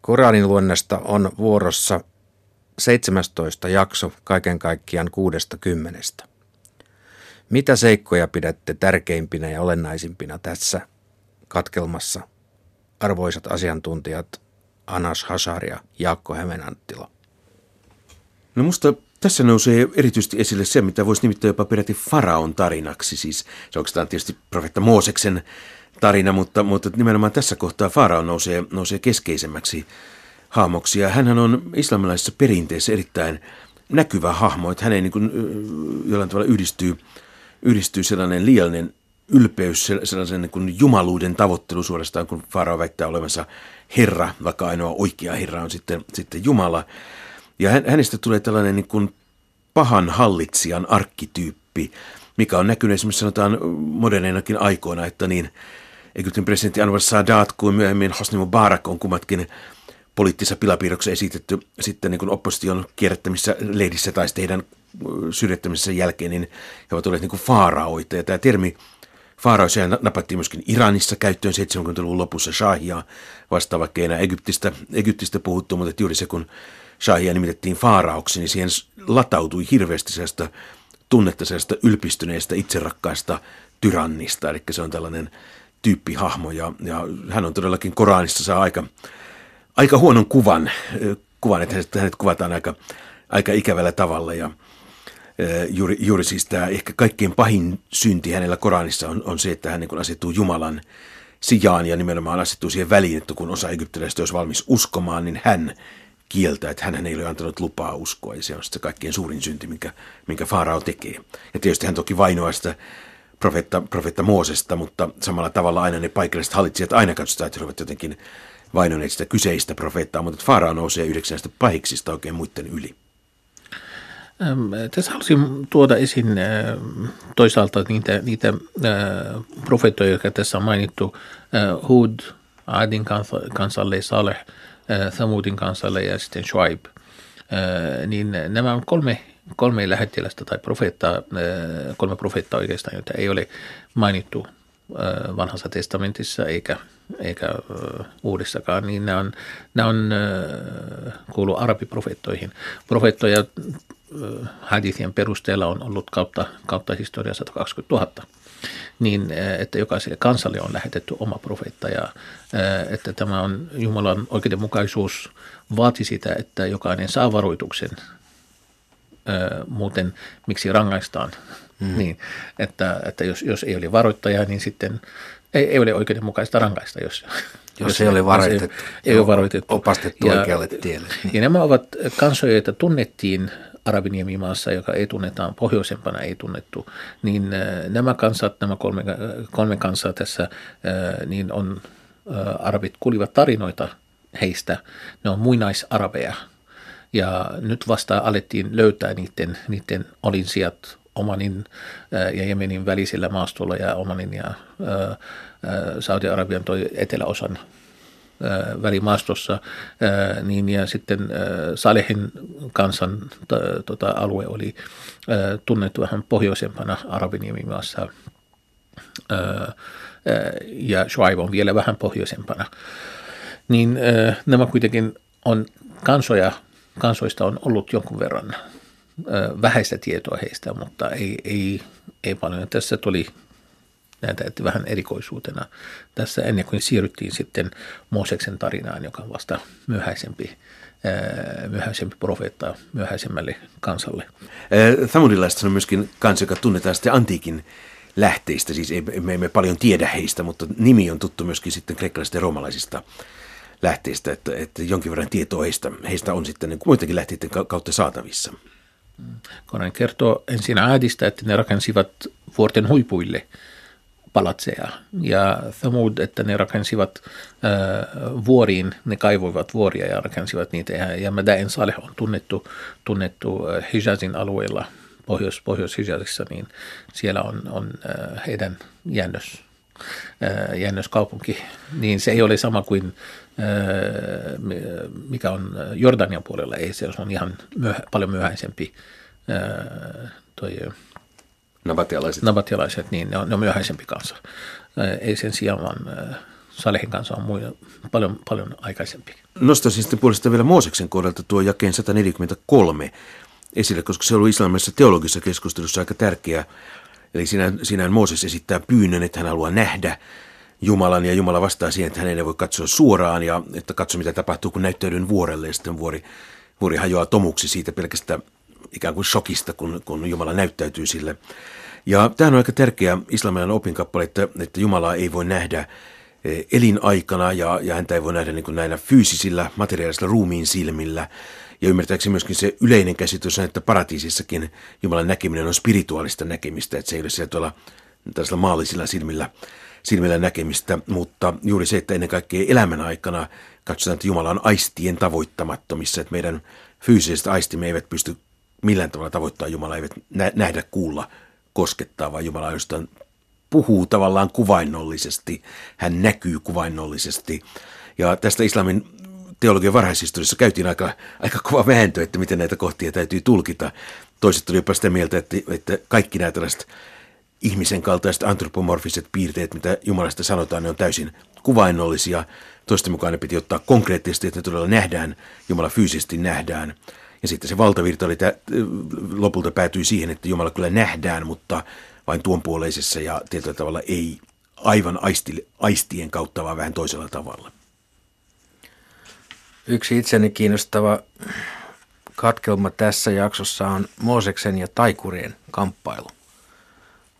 Koranin luennasta on vuorossa 17 jakso kaiken kaikkiaan kuudesta kymmenestä. Mitä seikkoja pidätte tärkeimpinä ja olennaisimpina tässä katkelmassa, arvoisat asiantuntijat Anas Hasar ja Jaakko Hämenanttila? No musta tässä nousee erityisesti esille se, mitä voisi nimittää jopa peräti faraon tarinaksi. Siis se tämä tietysti profetta Mooseksen tarina, mutta, mutta nimenomaan tässä kohtaa faraon nousee, nousee keskeisemmäksi hahmoksi. Ja hänhän on islamilaisessa perinteessä erittäin näkyvä hahmo, että häneen niin jollain tavalla yhdistyy, yhdistyy sellainen liiallinen ylpeys, sellaisen niin kuin jumaluuden tavoittelu suorastaan, kun Farao väittää olevansa Herra, vaikka ainoa oikea Herra on sitten, sitten Jumala. Ja hänestä tulee tällainen niin kuin pahan hallitsijan arkkityyppi, mikä on näkynyt esimerkiksi sanotaan moderneinakin aikoina, että niin Egyptin presidentti Anwar Sadat kuin myöhemmin Hosni Mubarak on kummatkin poliittisessa pilapiirroksessa esitetty sitten niin kuin opposition kierrättämissä lehdissä tai sitten heidän syrjättämisessä jälkeen, niin he ovat olleet niin kuin faaraoita. Ja tämä termi faaraoisia napattiin myöskin Iranissa käyttöön 70-luvun lopussa Shahia ei enää Egyptistä, Egyptistä puhuttu, mutta juuri se kun Shahia nimitettiin faaraoksi, niin siihen latautui hirveästi sellaista tunnetta sellaista ylpistyneestä, itserakkaasta tyrannista. Eli se on tällainen tyyppihahmo ja, ja hän on todellakin Koranissa saa aika, aika huonon kuvan, kuvan että hänet, hänet kuvataan aika, aika ikävällä tavalla ja juuri, juuri siis tämä ehkä kaikkein pahin synti hänellä Koranissa on, on se, että hän niin asettuu Jumalan sijaan ja nimenomaan asettuu siihen väliin, että kun osa egyptiläistä olisi valmis uskomaan, niin hän kieltä, että hän ei ole antanut lupaa uskoa, ja se on se kaikkein suurin synti, minkä, minkä Faarao tekee. Ja tietysti hän toki vainoaa sitä profetta, profetta Moosesta, mutta samalla tavalla aina ne paikalliset hallitsijat aina katsotaan, että he ovat jotenkin vainoneet sitä kyseistä profeettaa, mutta Faarao nousee yhdeksänstä pahiksista oikein muiden yli. Tässä haluaisin tuoda esiin toisaalta niitä, niitä profeettoja, jotka tässä on mainittu. Hud, Adin kansalle, Saleh – Thamudin kansalle ja sitten Shuaib. Niin nämä on kolme, kolme lähettilästä tai profeettaa, kolme profeettaa oikeastaan, joita ei ole mainittu vanhassa testamentissa eikä, eikä uudessakaan, niin nämä on, nämä on kuulu arabiprofeettoihin. Profeettoja hadithien perusteella on ollut kautta, kautta historiaa 120 000 niin eh, että jokaiselle kansalle on lähetetty oma profeetta ja eh, että tämä on Jumalan oikeudenmukaisuus vaati sitä, että jokainen saa varoituksen, eh, muuten miksi rangaistaan. Mm. Niin, että, että jos, jos ei ole varoittajaa, niin sitten ei, ei ole oikeudenmukaista rangaista, jos, jos, jos ei ole varoitettu, ei, ei ole varoitettu. opastettu ja, oikealle tielle. Ja nämä ovat kansoja, joita tunnettiin Arabiniemimaassa, joka ei tunnetaan pohjoisempana ei tunnettu, niin nämä kansat, nämä kolme, kolme kansaa tässä, niin on, arabit kuulivat tarinoita heistä, ne on muinaisarabeja. Ja nyt vasta alettiin löytää niiden, niiden olinsijat Omanin ja Jemenin välisellä maastolla ja Omanin ja Saudi-Arabian toi eteläosan välimaastossa, niin ja sitten Salehin kansan tota, alue oli tunnettu vähän pohjoisempana Arabiniemimaassa ja Shuaib on vielä vähän pohjoisempana. Niin nämä kuitenkin on kansoja, kansoista on ollut jonkun verran vähäistä tietoa heistä, mutta ei, ei, ei paljon. Tässä tuli näitä että vähän erikoisuutena tässä ennen kuin siirryttiin sitten Mooseksen tarinaan, joka on vasta myöhäisempi, myöhäisempi profeetta myöhäisemmälle kansalle. Thamudilaiset on myöskin kansa, joka tunnetaan sitten antiikin lähteistä, siis me emme paljon tiedä heistä, mutta nimi on tuttu myöskin sitten kreikkalaisista ja roomalaisista lähteistä, että, että jonkin verran tietoa heistä, heistä on sitten niin muitakin lähteiden kautta saatavissa. Koran kertoo ensin Aadista, että ne rakensivat vuorten huipuille – palatseja. Ja Thamud, että ne rakensivat äh, vuoriin, ne kaivoivat vuoria ja rakensivat niitä. Ja, ja Madain Saleh on tunnettu, tunnettu Hijazin alueella, Pohjois, Pohjois-Hijazissa, niin siellä on, on äh, heidän jännös, äh, jännöskaupunki. Niin se ei ole sama kuin mikä on Jordanian puolella, ei se on ihan myöhä, paljon myöhäisempi äh, toi, Nabatialaiset. Nabatialaiset, niin ne on, ne on myöhäisempi kanssa. Ei sen sijaan, vaan Salehin kanssa on muita, paljon, paljon aikaisempi. Nostaisin sitten puolestaan vielä Mooseksen kohdalta tuo jakeen 143 esille, koska se oli islamilaisessa teologisessa keskustelussa aika tärkeä. Eli siinä, siinä Mooses esittää pyynnön, että hän haluaa nähdä Jumalan ja Jumala vastaa siihen, että hän ei voi katsoa suoraan ja että katso mitä tapahtuu, kun näyttäydyn vuorelle ja sitten vuori, vuori hajoaa tomuksi siitä pelkästä ikään kuin shokista, kun, kun Jumala näyttäytyy sille. Ja tämä on aika tärkeä islamilainen opinkappale, että, että Jumalaa ei voi nähdä eh, elinaikana ja, ja häntä ei voi nähdä niin kuin näillä fyysisillä, materiaalisilla ruumiin silmillä. Ja ymmärtääkseni myöskin se yleinen käsitys on, että paratiisissakin Jumalan näkeminen on spirituaalista näkemistä, että se ei ole siellä tuolla tällaisilla maallisilla silmillä, silmillä näkemistä, mutta juuri se, että ennen kaikkea elämän aikana katsotaan, että Jumala on aistien tavoittamattomissa, että meidän fyysiset aistimme eivät pysty millään tavalla tavoittaa Jumalaa, eivät nähdä, kuulla, koskettaa, vaan Jumala jostain puhuu tavallaan kuvainnollisesti, hän näkyy kuvainnollisesti. Ja tästä islamin teologian varhaishistoriassa käytiin aika, aika kova vääntö, että miten näitä kohtia täytyy tulkita. Toiset tuli jopa sitä mieltä, että, että kaikki nämä tällaiset ihmisen kaltaiset antropomorfiset piirteet, mitä Jumalasta sanotaan, ne on täysin kuvainnollisia. Toisten mukaan ne piti ottaa konkreettisesti, että todella nähdään, Jumala fyysisesti nähdään. Ja sitten se valtavirta oli tä, lopulta päätyi siihen, että Jumala kyllä nähdään, mutta vain tuonpuoleisessa ja tietyllä tavalla ei aivan aisti, aistien kautta, vaan vähän toisella tavalla. Yksi itseni kiinnostava katkelma tässä jaksossa on Mooseksen ja taikurien kamppailu.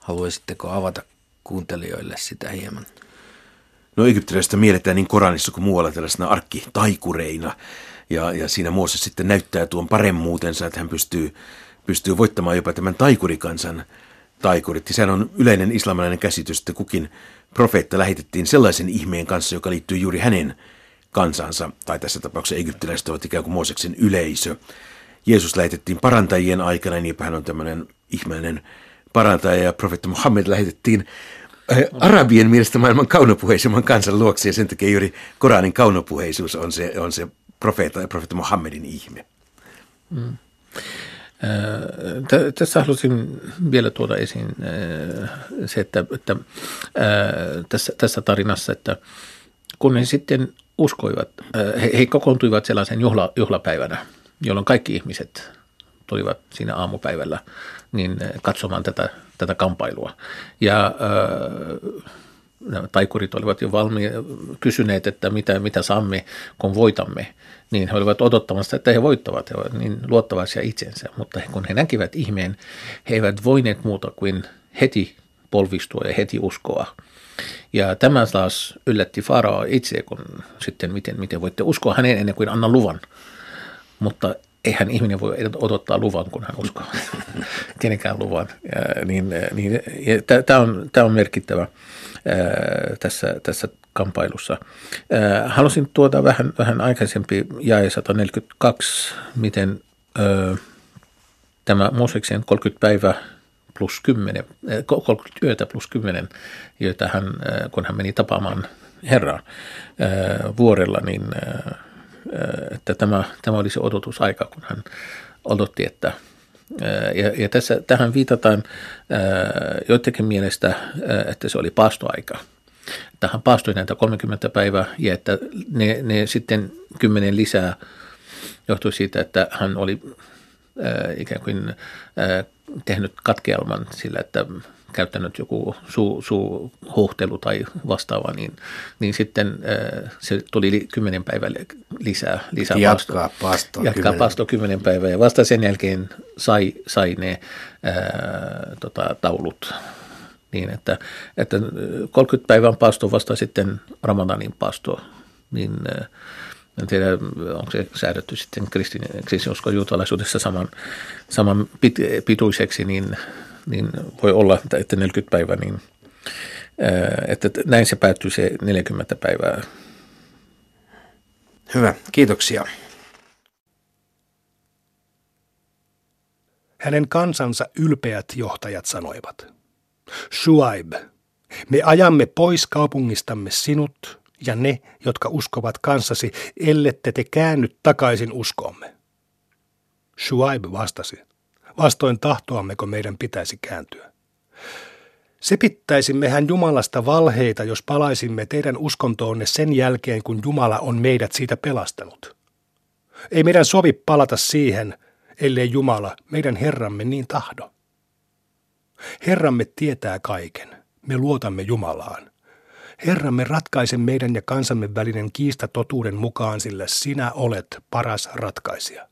Haluaisitteko avata kuuntelijoille sitä hieman? No egyptiläistä mielletään niin Koranissa kuin muualla tällaisena arkkitaikureina. Ja, ja siinä Mooses sitten näyttää tuon paremmuutensa, että hän pystyy, pystyy voittamaan jopa tämän taikurikansan taikurit. Ja sehän on yleinen islamilainen käsitys, että kukin profeetta lähetettiin sellaisen ihmeen kanssa, joka liittyy juuri hänen kansansa, tai tässä tapauksessa egyptiläiset ovat ikään kuin Mooseksen yleisö. Jeesus lähetettiin parantajien aikana, niin hän on tämmöinen ihmeellinen parantaja, ja profeetta Muhammed lähetettiin äh, arabien mielestä maailman kaunopuheisemman kansan luokse, ja sen takia juuri Koranin kaunopuheisuus on se, on se profeetta ja profeetta Muhammedin ihme. Mm. Tässä haluaisin vielä tuoda esiin se, että, että tässä, tässä tarinassa, että kun he sitten uskoivat, he, he kokoontuivat sellaisen juhla, juhlapäivänä, jolloin kaikki ihmiset tulivat siinä aamupäivällä niin katsomaan tätä, tätä kampailua. Ja nämä taikurit olivat jo valmiit kysyneet, että mitä, mitä saamme, kun voitamme, niin he olivat odottamassa, että he voittavat, he olivat niin luottavaisia itsensä, mutta kun he näkivät ihmeen, he eivät voineet muuta kuin heti polvistua ja heti uskoa. Ja tämä taas yllätti Farao itse, kun sitten miten, miten voitte uskoa häneen ennen kuin anna luvan. Mutta eihän ihminen voi odottaa luvan, kun hän uskoo kenenkään luvan. Niin, niin, Tämä on, on merkittävä ää, tässä, tässä kampailussa. Ää, halusin tuoda vähän, vähän aikaisempi jae 142, miten ää, tämä Mooseksen 30 päivä plus 10, 30 yötä plus 10, joita hän, kun hän meni tapaamaan Herraa vuorella, niin että tämä, tämä oli se odotusaika, kun hän odotti, että ja, ja tässä, tähän viitataan joidenkin mielestä, että se oli paastoaika. Tähän paastoi näitä 30 päivää ja että ne, ne sitten kymmenen lisää johtui siitä, että hän oli ikään kuin tehnyt katkeelman sillä, että käyttänyt joku suu, suuhuhtelu tai vastaava, niin, niin sitten äh, se tuli kymmenen päivää lisää, lisää Jatkaa paastoa. Jatkaa paastoa kymmenen päivää ja vasta sen jälkeen sai, sai ne ää, äh, tota, taulut niin, että, että 30 päivän paasto vasta sitten Ramadanin paasto, niin äh, en tiedä, onko se säädetty sitten kristin, kristinuskon juutalaisuudessa saman, saman pit, pituiseksi, niin niin voi olla, että 40 päivää, niin että näin se päättyy se 40 päivää. Hyvä, kiitoksia. Hänen kansansa ylpeät johtajat sanoivat, Shuaib, me ajamme pois kaupungistamme sinut ja ne, jotka uskovat kanssasi, ellette te käänny takaisin uskomme. Shuaib vastasi, vastoin tahtoammeko meidän pitäisi kääntyä. Se pittäisimmehän Jumalasta valheita, jos palaisimme teidän uskontoonne sen jälkeen, kun Jumala on meidät siitä pelastanut. Ei meidän sovi palata siihen, ellei Jumala, meidän Herramme, niin tahdo. Herramme tietää kaiken. Me luotamme Jumalaan. Herramme ratkaise meidän ja kansamme välinen kiista totuuden mukaan, sillä sinä olet paras ratkaisija.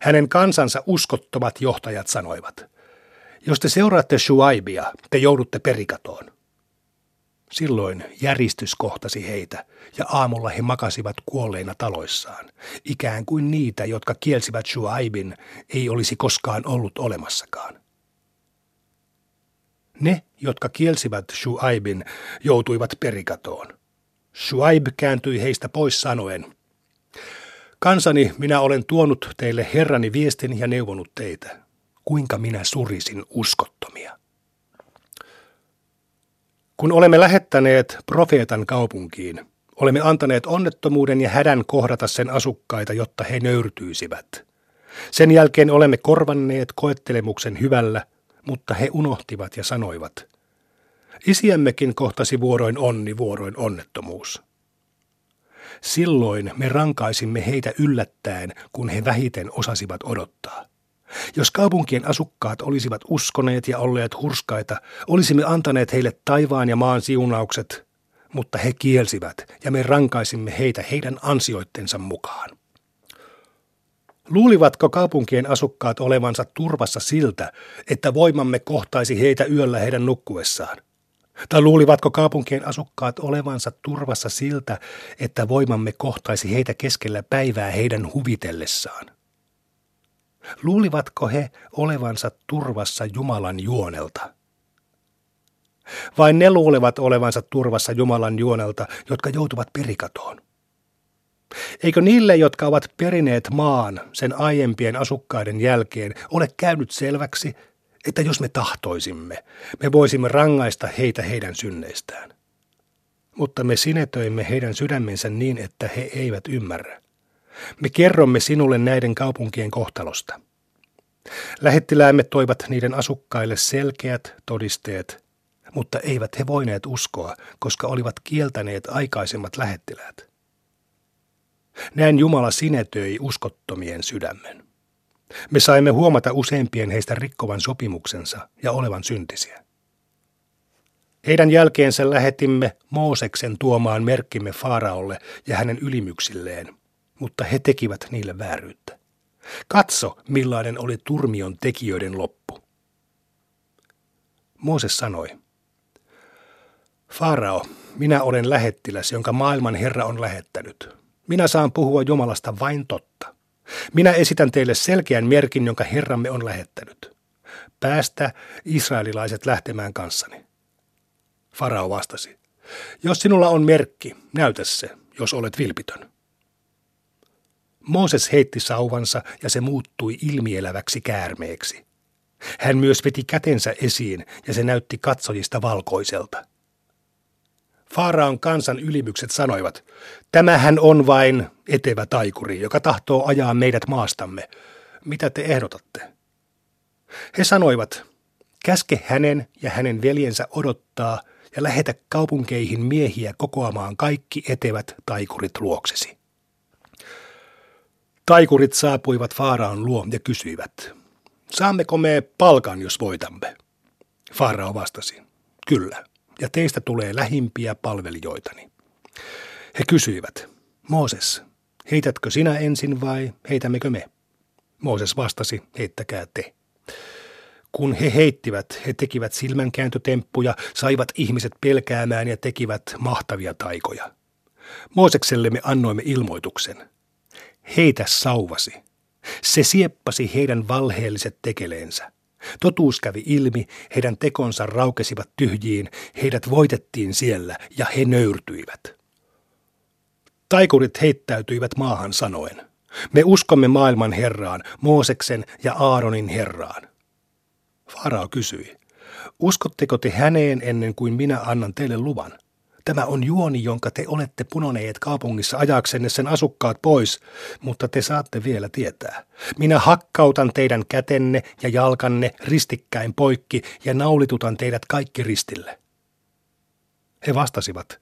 Hänen kansansa uskottomat johtajat sanoivat, jos te seuraatte Shuaibia, te joudutte perikatoon. Silloin järistys kohtasi heitä, ja aamulla he makasivat kuolleina taloissaan, ikään kuin niitä, jotka kielsivät Shuaibin, ei olisi koskaan ollut olemassakaan. Ne, jotka kielsivät Shuaibin, joutuivat perikatoon. Shuaib kääntyi heistä pois sanoen, Kansani, minä olen tuonut teille herrani viestin ja neuvonut teitä. Kuinka minä surisin uskottomia? Kun olemme lähettäneet profeetan kaupunkiin, olemme antaneet onnettomuuden ja hädän kohdata sen asukkaita, jotta he nöyrtyisivät. Sen jälkeen olemme korvanneet koettelemuksen hyvällä, mutta he unohtivat ja sanoivat, isiämmekin kohtasi vuoroin onni, vuoroin onnettomuus. Silloin me rankaisimme heitä yllättäen, kun he vähiten osasivat odottaa. Jos kaupunkien asukkaat olisivat uskoneet ja olleet hurskaita, olisimme antaneet heille taivaan ja maan siunaukset, mutta he kielsivät ja me rankaisimme heitä heidän ansioittensa mukaan. Luulivatko kaupunkien asukkaat olevansa turvassa siltä, että voimamme kohtaisi heitä yöllä heidän nukkuessaan? Tai luulivatko kaupunkien asukkaat olevansa turvassa siltä, että voimamme kohtaisi heitä keskellä päivää heidän huvitellessaan? Luulivatko he olevansa turvassa Jumalan juonelta? Vain ne luulevat olevansa turvassa Jumalan juonelta, jotka joutuvat perikatoon. Eikö niille, jotka ovat perineet maan sen aiempien asukkaiden jälkeen, ole käynyt selväksi, että jos me tahtoisimme, me voisimme rangaista heitä heidän synneistään. Mutta me sinetöimme heidän sydämensä niin, että he eivät ymmärrä. Me kerromme sinulle näiden kaupunkien kohtalosta. Lähettiläämme toivat niiden asukkaille selkeät todisteet, mutta eivät he voineet uskoa, koska olivat kieltäneet aikaisemmat lähettiläät. Näin Jumala sinetöi uskottomien sydämen. Me saimme huomata useimpien heistä rikkovan sopimuksensa ja olevan syntisiä. Heidän jälkeensä lähetimme Mooseksen tuomaan merkkimme Faaraolle ja hänen ylimyksilleen, mutta he tekivät niille vääryyttä. Katso, millainen oli turmion tekijöiden loppu. Mooses sanoi, Farao, minä olen lähettiläs, jonka maailman Herra on lähettänyt. Minä saan puhua Jumalasta vain totta. Minä esitän teille selkeän merkin, jonka Herramme on lähettänyt. Päästä israelilaiset lähtemään kanssani. Farao vastasi, jos sinulla on merkki, näytä se, jos olet vilpitön. Mooses heitti sauvansa ja se muuttui ilmieläväksi käärmeeksi. Hän myös veti kätensä esiin ja se näytti katsojista valkoiselta. Faaraon kansan ylimykset sanoivat, tämähän on vain etevä taikuri, joka tahtoo ajaa meidät maastamme. Mitä te ehdotatte? He sanoivat, käske hänen ja hänen veljensä odottaa ja lähetä kaupunkeihin miehiä kokoamaan kaikki etevät taikurit luoksesi. Taikurit saapuivat Faaraon luo ja kysyivät, saammeko me palkan, jos voitamme? Faarao vastasi, kyllä, ja teistä tulee lähimpiä palvelijoitani. He kysyivät, Mooses, heitätkö sinä ensin vai heitämmekö me? Mooses vastasi, heittäkää te. Kun he heittivät, he tekivät silmänkääntötemppuja, saivat ihmiset pelkäämään ja tekivät mahtavia taikoja. Moosekselle me annoimme ilmoituksen – Heitä sauvasi. Se sieppasi heidän valheelliset tekeleensä. Totuus kävi ilmi, heidän tekonsa raukesivat tyhjiin, heidät voitettiin siellä ja he nöyrtyivät. Taikurit heittäytyivät maahan sanoen, me uskomme maailman Herraan, Mooseksen ja Aaronin Herraan. Farao kysyi, uskotteko te häneen ennen kuin minä annan teille luvan? Tämä on juoni, jonka te olette punoneet kaupungissa ajaksenne sen asukkaat pois, mutta te saatte vielä tietää. Minä hakkautan teidän kätenne ja jalkanne ristikkäin poikki ja naulitutan teidät kaikki ristille. He vastasivat,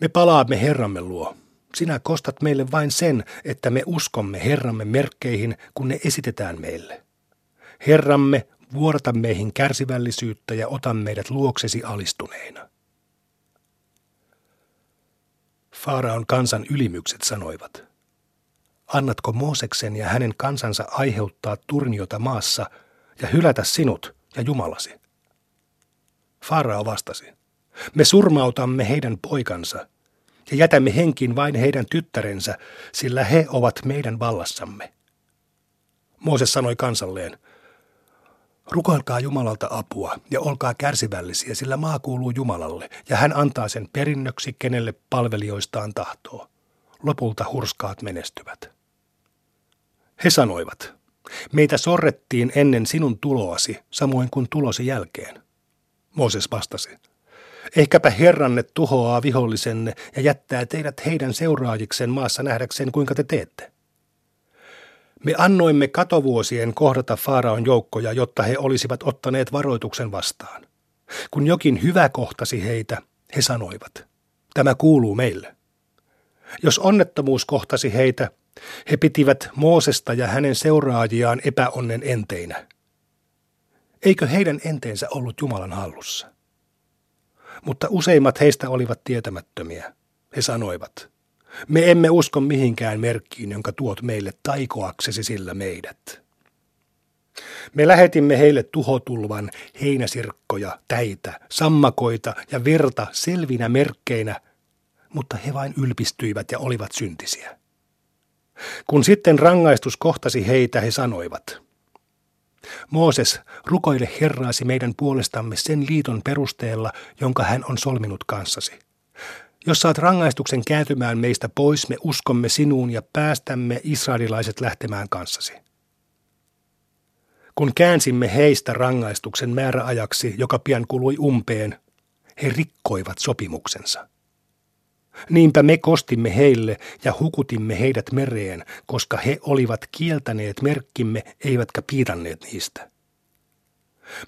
me palaamme Herramme luo. Sinä kostat meille vain sen, että me uskomme Herramme merkkeihin, kun ne esitetään meille. Herramme, vuorata meihin kärsivällisyyttä ja ota meidät luoksesi alistuneina. Faaraon kansan ylimykset sanoivat, annatko Mooseksen ja hänen kansansa aiheuttaa turniota maassa ja hylätä sinut ja Jumalasi? Farao vastasi, me surmautamme heidän poikansa ja jätämme henkiin vain heidän tyttärensä, sillä he ovat meidän vallassamme. Mooses sanoi kansalleen, Rukoilkaa Jumalalta apua ja olkaa kärsivällisiä, sillä maa kuuluu Jumalalle, ja hän antaa sen perinnöksi, kenelle palvelijoistaan tahtoo. Lopulta hurskaat menestyvät. He sanoivat, meitä sorrettiin ennen sinun tuloasi, samoin kuin tulosi jälkeen. Mooses vastasi, ehkäpä Herranne tuhoaa vihollisenne ja jättää teidät heidän seuraajiksen maassa nähdäkseen, kuinka te teette. Me annoimme katovuosien kohdata Faaraon joukkoja, jotta he olisivat ottaneet varoituksen vastaan. Kun jokin hyvä kohtasi heitä, he sanoivat, tämä kuuluu meille. Jos onnettomuus kohtasi heitä, he pitivät Moosesta ja hänen seuraajiaan epäonnen enteinä. Eikö heidän enteensä ollut Jumalan hallussa? Mutta useimmat heistä olivat tietämättömiä. He sanoivat, me emme usko mihinkään merkkiin, jonka tuot meille taikoaksesi sillä meidät. Me lähetimme heille tuhotulvan, heinäsirkkoja, täitä, sammakoita ja verta selvinä merkkeinä, mutta he vain ylpistyivät ja olivat syntisiä. Kun sitten rangaistus kohtasi heitä, he sanoivat, Mooses, rukoile Herraasi meidän puolestamme sen liiton perusteella, jonka hän on solminut kanssasi. Jos saat rangaistuksen kääntymään meistä pois, me uskomme sinuun ja päästämme israelilaiset lähtemään kanssasi. Kun käänsimme heistä rangaistuksen määräajaksi, joka pian kului umpeen, he rikkoivat sopimuksensa. Niinpä me kostimme heille ja hukutimme heidät mereen, koska he olivat kieltäneet merkkimme eivätkä piiranneet niistä.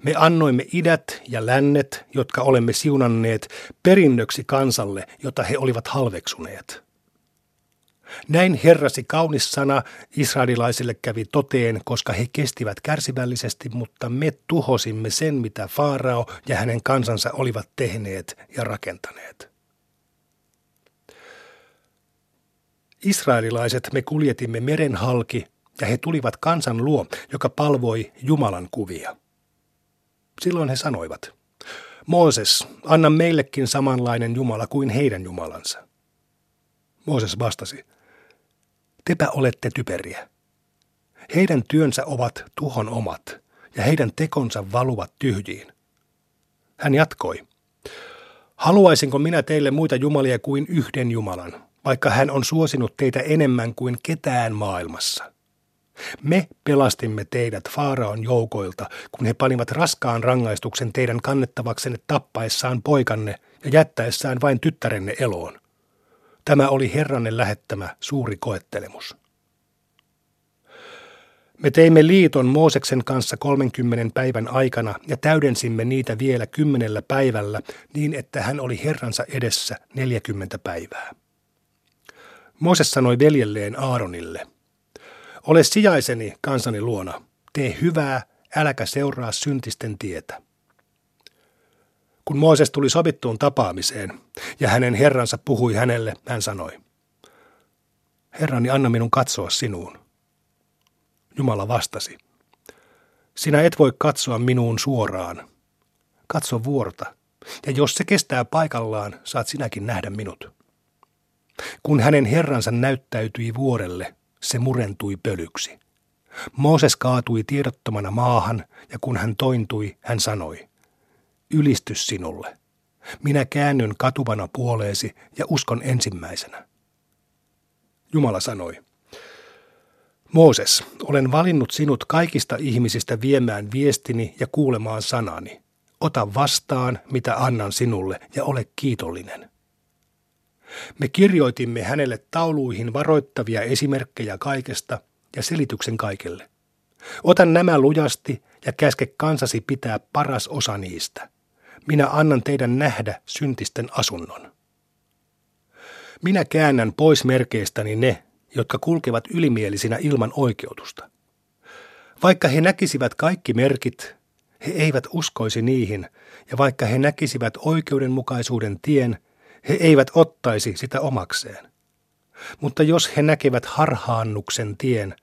Me annoimme idät ja lännet, jotka olemme siunanneet, perinnöksi kansalle, jota he olivat halveksuneet. Näin herrasi kaunis sana israelilaisille kävi toteen, koska he kestivät kärsivällisesti, mutta me tuhosimme sen, mitä Faarao ja hänen kansansa olivat tehneet ja rakentaneet. Israelilaiset me kuljetimme meren halki, ja he tulivat kansan luo, joka palvoi Jumalan kuvia. Silloin he sanoivat, Mooses, anna meillekin samanlainen Jumala kuin heidän Jumalansa. Mooses vastasi, tepä olette typeriä. Heidän työnsä ovat tuhon omat, ja heidän tekonsa valuvat tyhjiin. Hän jatkoi, haluaisinko minä teille muita jumalia kuin yhden Jumalan, vaikka hän on suosinut teitä enemmän kuin ketään maailmassa. Me pelastimme teidät Faaraon joukoilta, kun he panivat raskaan rangaistuksen teidän kannettavaksenne tappaessaan poikanne ja jättäessään vain tyttärenne eloon. Tämä oli Herranne lähettämä suuri koettelemus. Me teimme liiton Mooseksen kanssa 30 päivän aikana ja täydensimme niitä vielä kymmenellä päivällä niin, että hän oli Herransa edessä 40 päivää. Mooses sanoi veljelleen Aaronille, ole sijaiseni kansani luona, tee hyvää, äläkä seuraa syntisten tietä. Kun Mooses tuli sovittuun tapaamiseen ja hänen herransa puhui hänelle, hän sanoi, Herrani, anna minun katsoa sinuun. Jumala vastasi, sinä et voi katsoa minuun suoraan. Katso vuorta, ja jos se kestää paikallaan, saat sinäkin nähdä minut. Kun hänen herransa näyttäytyi vuorelle, se murentui pölyksi. Mooses kaatui tiedottomana maahan, ja kun hän tointui, hän sanoi, ylistys sinulle. Minä käännyn katuvana puoleesi ja uskon ensimmäisenä. Jumala sanoi, Mooses, olen valinnut sinut kaikista ihmisistä viemään viestini ja kuulemaan sanani. Ota vastaan, mitä annan sinulle, ja ole kiitollinen. Me kirjoitimme hänelle tauluihin varoittavia esimerkkejä kaikesta ja selityksen kaikelle. Ota nämä lujasti ja käske kansasi pitää paras osa niistä. Minä annan teidän nähdä syntisten asunnon. Minä käännän pois merkeistäni ne, jotka kulkevat ylimielisinä ilman oikeutusta. Vaikka he näkisivät kaikki merkit, he eivät uskoisi niihin, ja vaikka he näkisivät oikeudenmukaisuuden tien, he eivät ottaisi sitä omakseen. Mutta jos he näkevät harhaannuksen tien,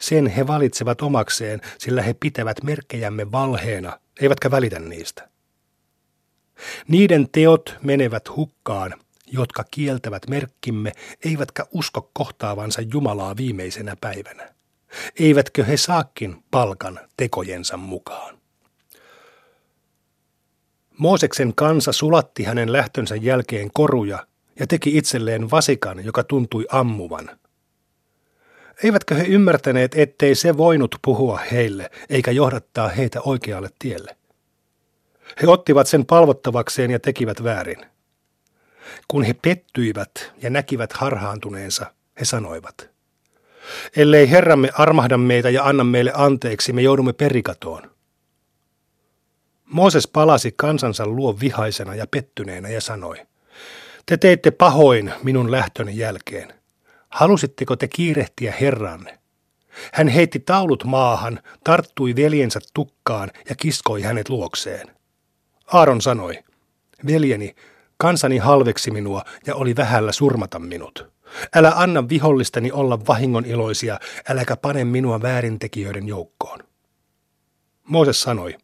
sen he valitsevat omakseen, sillä he pitävät merkkejämme valheena, eivätkä välitä niistä. Niiden teot menevät hukkaan, jotka kieltävät merkkimme, eivätkä usko kohtaavansa Jumalaa viimeisenä päivänä. Eivätkö he saakin palkan tekojensa mukaan? Mooseksen kansa sulatti hänen lähtönsä jälkeen koruja ja teki itselleen vasikan, joka tuntui ammuvan. Eivätkö he ymmärtäneet, ettei se voinut puhua heille eikä johdattaa heitä oikealle tielle? He ottivat sen palvottavakseen ja tekivät väärin. Kun he pettyivät ja näkivät harhaantuneensa, he sanoivat, ellei Herramme armahda meitä ja anna meille anteeksi, me joudumme perikatoon. Mooses palasi kansansa luo vihaisena ja pettyneenä ja sanoi, te teitte pahoin minun lähtöni jälkeen. Halusitteko te kiirehtiä Herranne? Hän heitti taulut maahan, tarttui veljensä tukkaan ja kiskoi hänet luokseen. Aaron sanoi, veljeni, kansani halveksi minua ja oli vähällä surmata minut. Älä anna vihollistani olla vahingon iloisia, äläkä pane minua väärintekijöiden joukkoon. Mooses sanoi,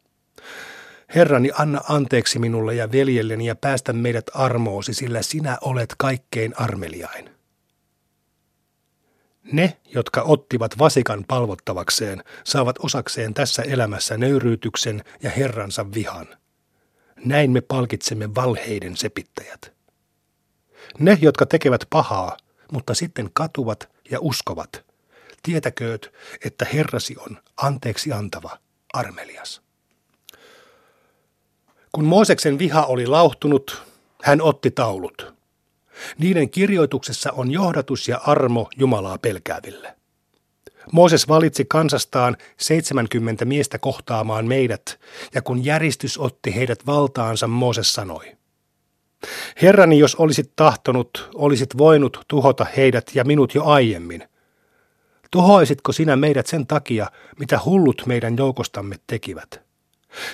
Herrani, anna anteeksi minulle ja veljelleni ja päästä meidät armoosi, sillä sinä olet kaikkein armeliain. Ne, jotka ottivat vasikan palvottavakseen, saavat osakseen tässä elämässä nöyryytyksen ja Herransa vihan. Näin me palkitsemme valheiden sepittäjät. Ne, jotka tekevät pahaa, mutta sitten katuvat ja uskovat, tietäkööt, että Herrasi on anteeksi antava, armelias. Kun Mooseksen viha oli lauhtunut, hän otti taulut. Niiden kirjoituksessa on johdatus ja armo Jumalaa pelkääville. Mooses valitsi kansastaan 70 miestä kohtaamaan meidät, ja kun järistys otti heidät valtaansa, Mooses sanoi, Herrani, jos olisit tahtonut, olisit voinut tuhota heidät ja minut jo aiemmin. Tuhoisitko sinä meidät sen takia, mitä hullut meidän joukostamme tekivät?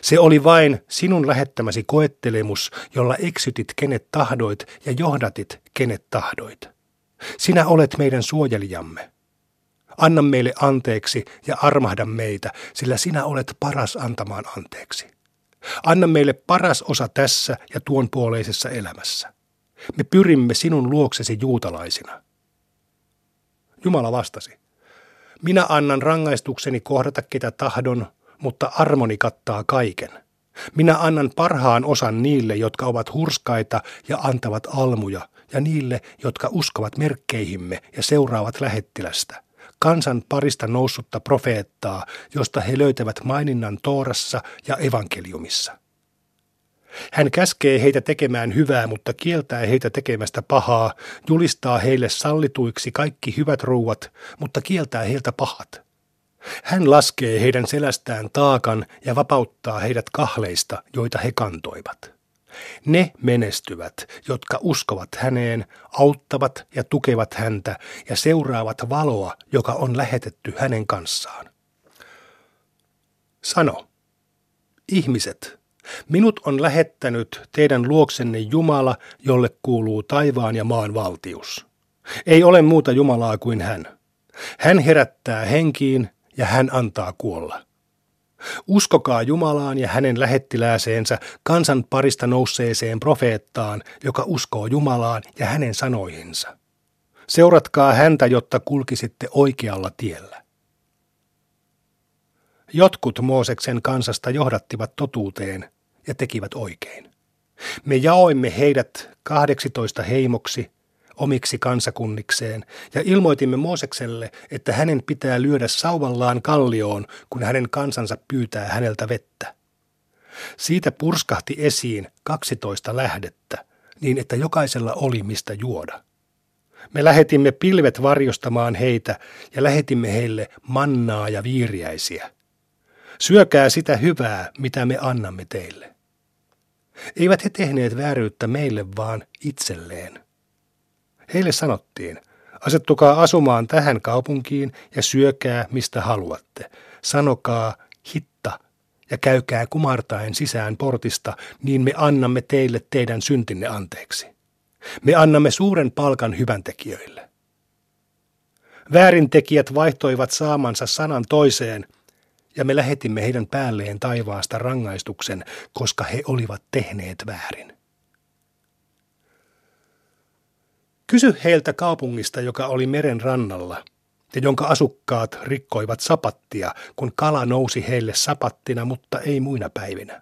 Se oli vain sinun lähettämäsi koettelemus, jolla eksytit kenet tahdoit ja johdatit kenet tahdoit. Sinä olet meidän suojelijamme. Anna meille anteeksi ja armahda meitä, sillä sinä olet paras antamaan anteeksi. Anna meille paras osa tässä ja tuon puoleisessa elämässä. Me pyrimme sinun luoksesi juutalaisina. Jumala vastasi. Minä annan rangaistukseni kohdata ketä tahdon, mutta armoni kattaa kaiken. Minä annan parhaan osan niille, jotka ovat hurskaita ja antavat almuja, ja niille, jotka uskovat merkkeihimme ja seuraavat lähettilästä kansan parista noussutta profeettaa, josta he löytävät maininnan Toorassa ja evankeliumissa. Hän käskee heitä tekemään hyvää, mutta kieltää heitä tekemästä pahaa, julistaa heille sallituiksi kaikki hyvät ruuat, mutta kieltää heiltä pahat. Hän laskee heidän selästään taakan ja vapauttaa heidät kahleista, joita he kantoivat. Ne menestyvät, jotka uskovat häneen, auttavat ja tukevat häntä ja seuraavat valoa, joka on lähetetty hänen kanssaan. Sano, ihmiset, minut on lähettänyt teidän luoksenne Jumala, jolle kuuluu taivaan ja maan valtius. Ei ole muuta Jumalaa kuin hän. Hän herättää henkiin ja hän antaa kuolla. Uskokaa Jumalaan ja hänen lähettilääseensä kansan parista nousseeseen profeettaan, joka uskoo Jumalaan ja hänen sanoihinsa. Seuratkaa häntä, jotta kulkisitte oikealla tiellä. Jotkut Mooseksen kansasta johdattivat totuuteen ja tekivät oikein. Me jaoimme heidät 18 heimoksi omiksi kansakunnikseen ja ilmoitimme Moosekselle, että hänen pitää lyödä sauvallaan kallioon, kun hänen kansansa pyytää häneltä vettä. Siitä purskahti esiin 12 lähdettä, niin että jokaisella oli mistä juoda. Me lähetimme pilvet varjostamaan heitä ja lähetimme heille mannaa ja viiriäisiä. Syökää sitä hyvää, mitä me annamme teille. Eivät he tehneet vääryyttä meille, vaan itselleen. Heille sanottiin, asettukaa asumaan tähän kaupunkiin ja syökää mistä haluatte. Sanokaa hitta ja käykää kumartaen sisään portista, niin me annamme teille teidän syntinne anteeksi. Me annamme suuren palkan hyväntekijöille. Väärintekijät vaihtoivat saamansa sanan toiseen, ja me lähetimme heidän päälleen taivaasta rangaistuksen, koska he olivat tehneet väärin. Kysy heiltä kaupungista, joka oli meren rannalla, ja jonka asukkaat rikkoivat sapattia, kun kala nousi heille sapattina, mutta ei muina päivinä.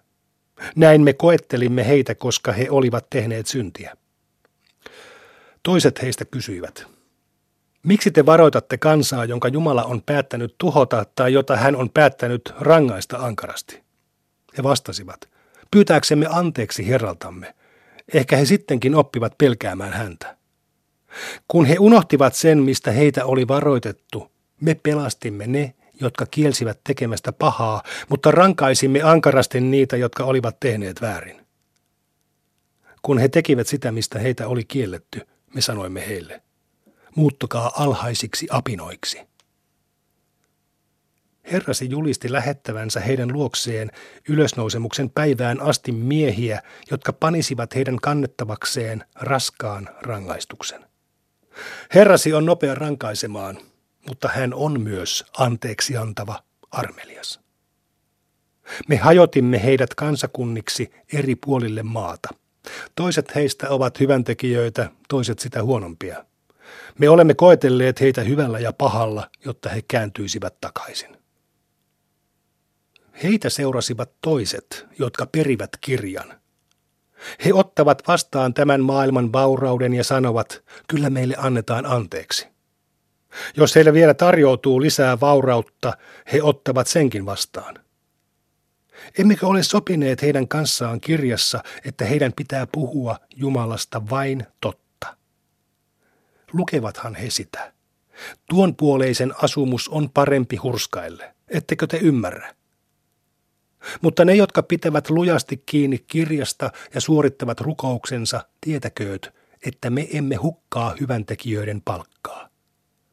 Näin me koettelimme heitä, koska he olivat tehneet syntiä. Toiset heistä kysyivät, miksi te varoitatte kansaa, jonka Jumala on päättänyt tuhota tai jota hän on päättänyt rangaista ankarasti? He vastasivat, pyytääksemme anteeksi herraltamme. Ehkä he sittenkin oppivat pelkäämään häntä. Kun he unohtivat sen, mistä heitä oli varoitettu, me pelastimme ne, jotka kielsivät tekemästä pahaa, mutta rankaisimme ankarasti niitä, jotka olivat tehneet väärin. Kun he tekivät sitä, mistä heitä oli kielletty, me sanoimme heille, muuttukaa alhaisiksi apinoiksi. Herrasi julisti lähettävänsä heidän luokseen ylösnousemuksen päivään asti miehiä, jotka panisivat heidän kannettavakseen raskaan rangaistuksen. Herrasi on nopea rankaisemaan, mutta hän on myös anteeksi antava armelias. Me hajotimme heidät kansakunniksi eri puolille maata – Toiset heistä ovat hyväntekijöitä, toiset sitä huonompia. Me olemme koetelleet heitä hyvällä ja pahalla, jotta he kääntyisivät takaisin. Heitä seurasivat toiset, jotka perivät kirjan. He ottavat vastaan tämän maailman vaurauden ja sanovat, kyllä meille annetaan anteeksi. Jos heille vielä tarjoutuu lisää vaurautta, he ottavat senkin vastaan. Emmekö ole sopineet heidän kanssaan kirjassa, että heidän pitää puhua Jumalasta vain totta? Lukevathan he sitä. Tuon puoleisen asumus on parempi hurskaille. Ettekö te ymmärrä? Mutta ne, jotka pitävät lujasti kiinni kirjasta ja suorittavat rukouksensa, tietäkööt, että me emme hukkaa hyväntekijöiden palkkaa.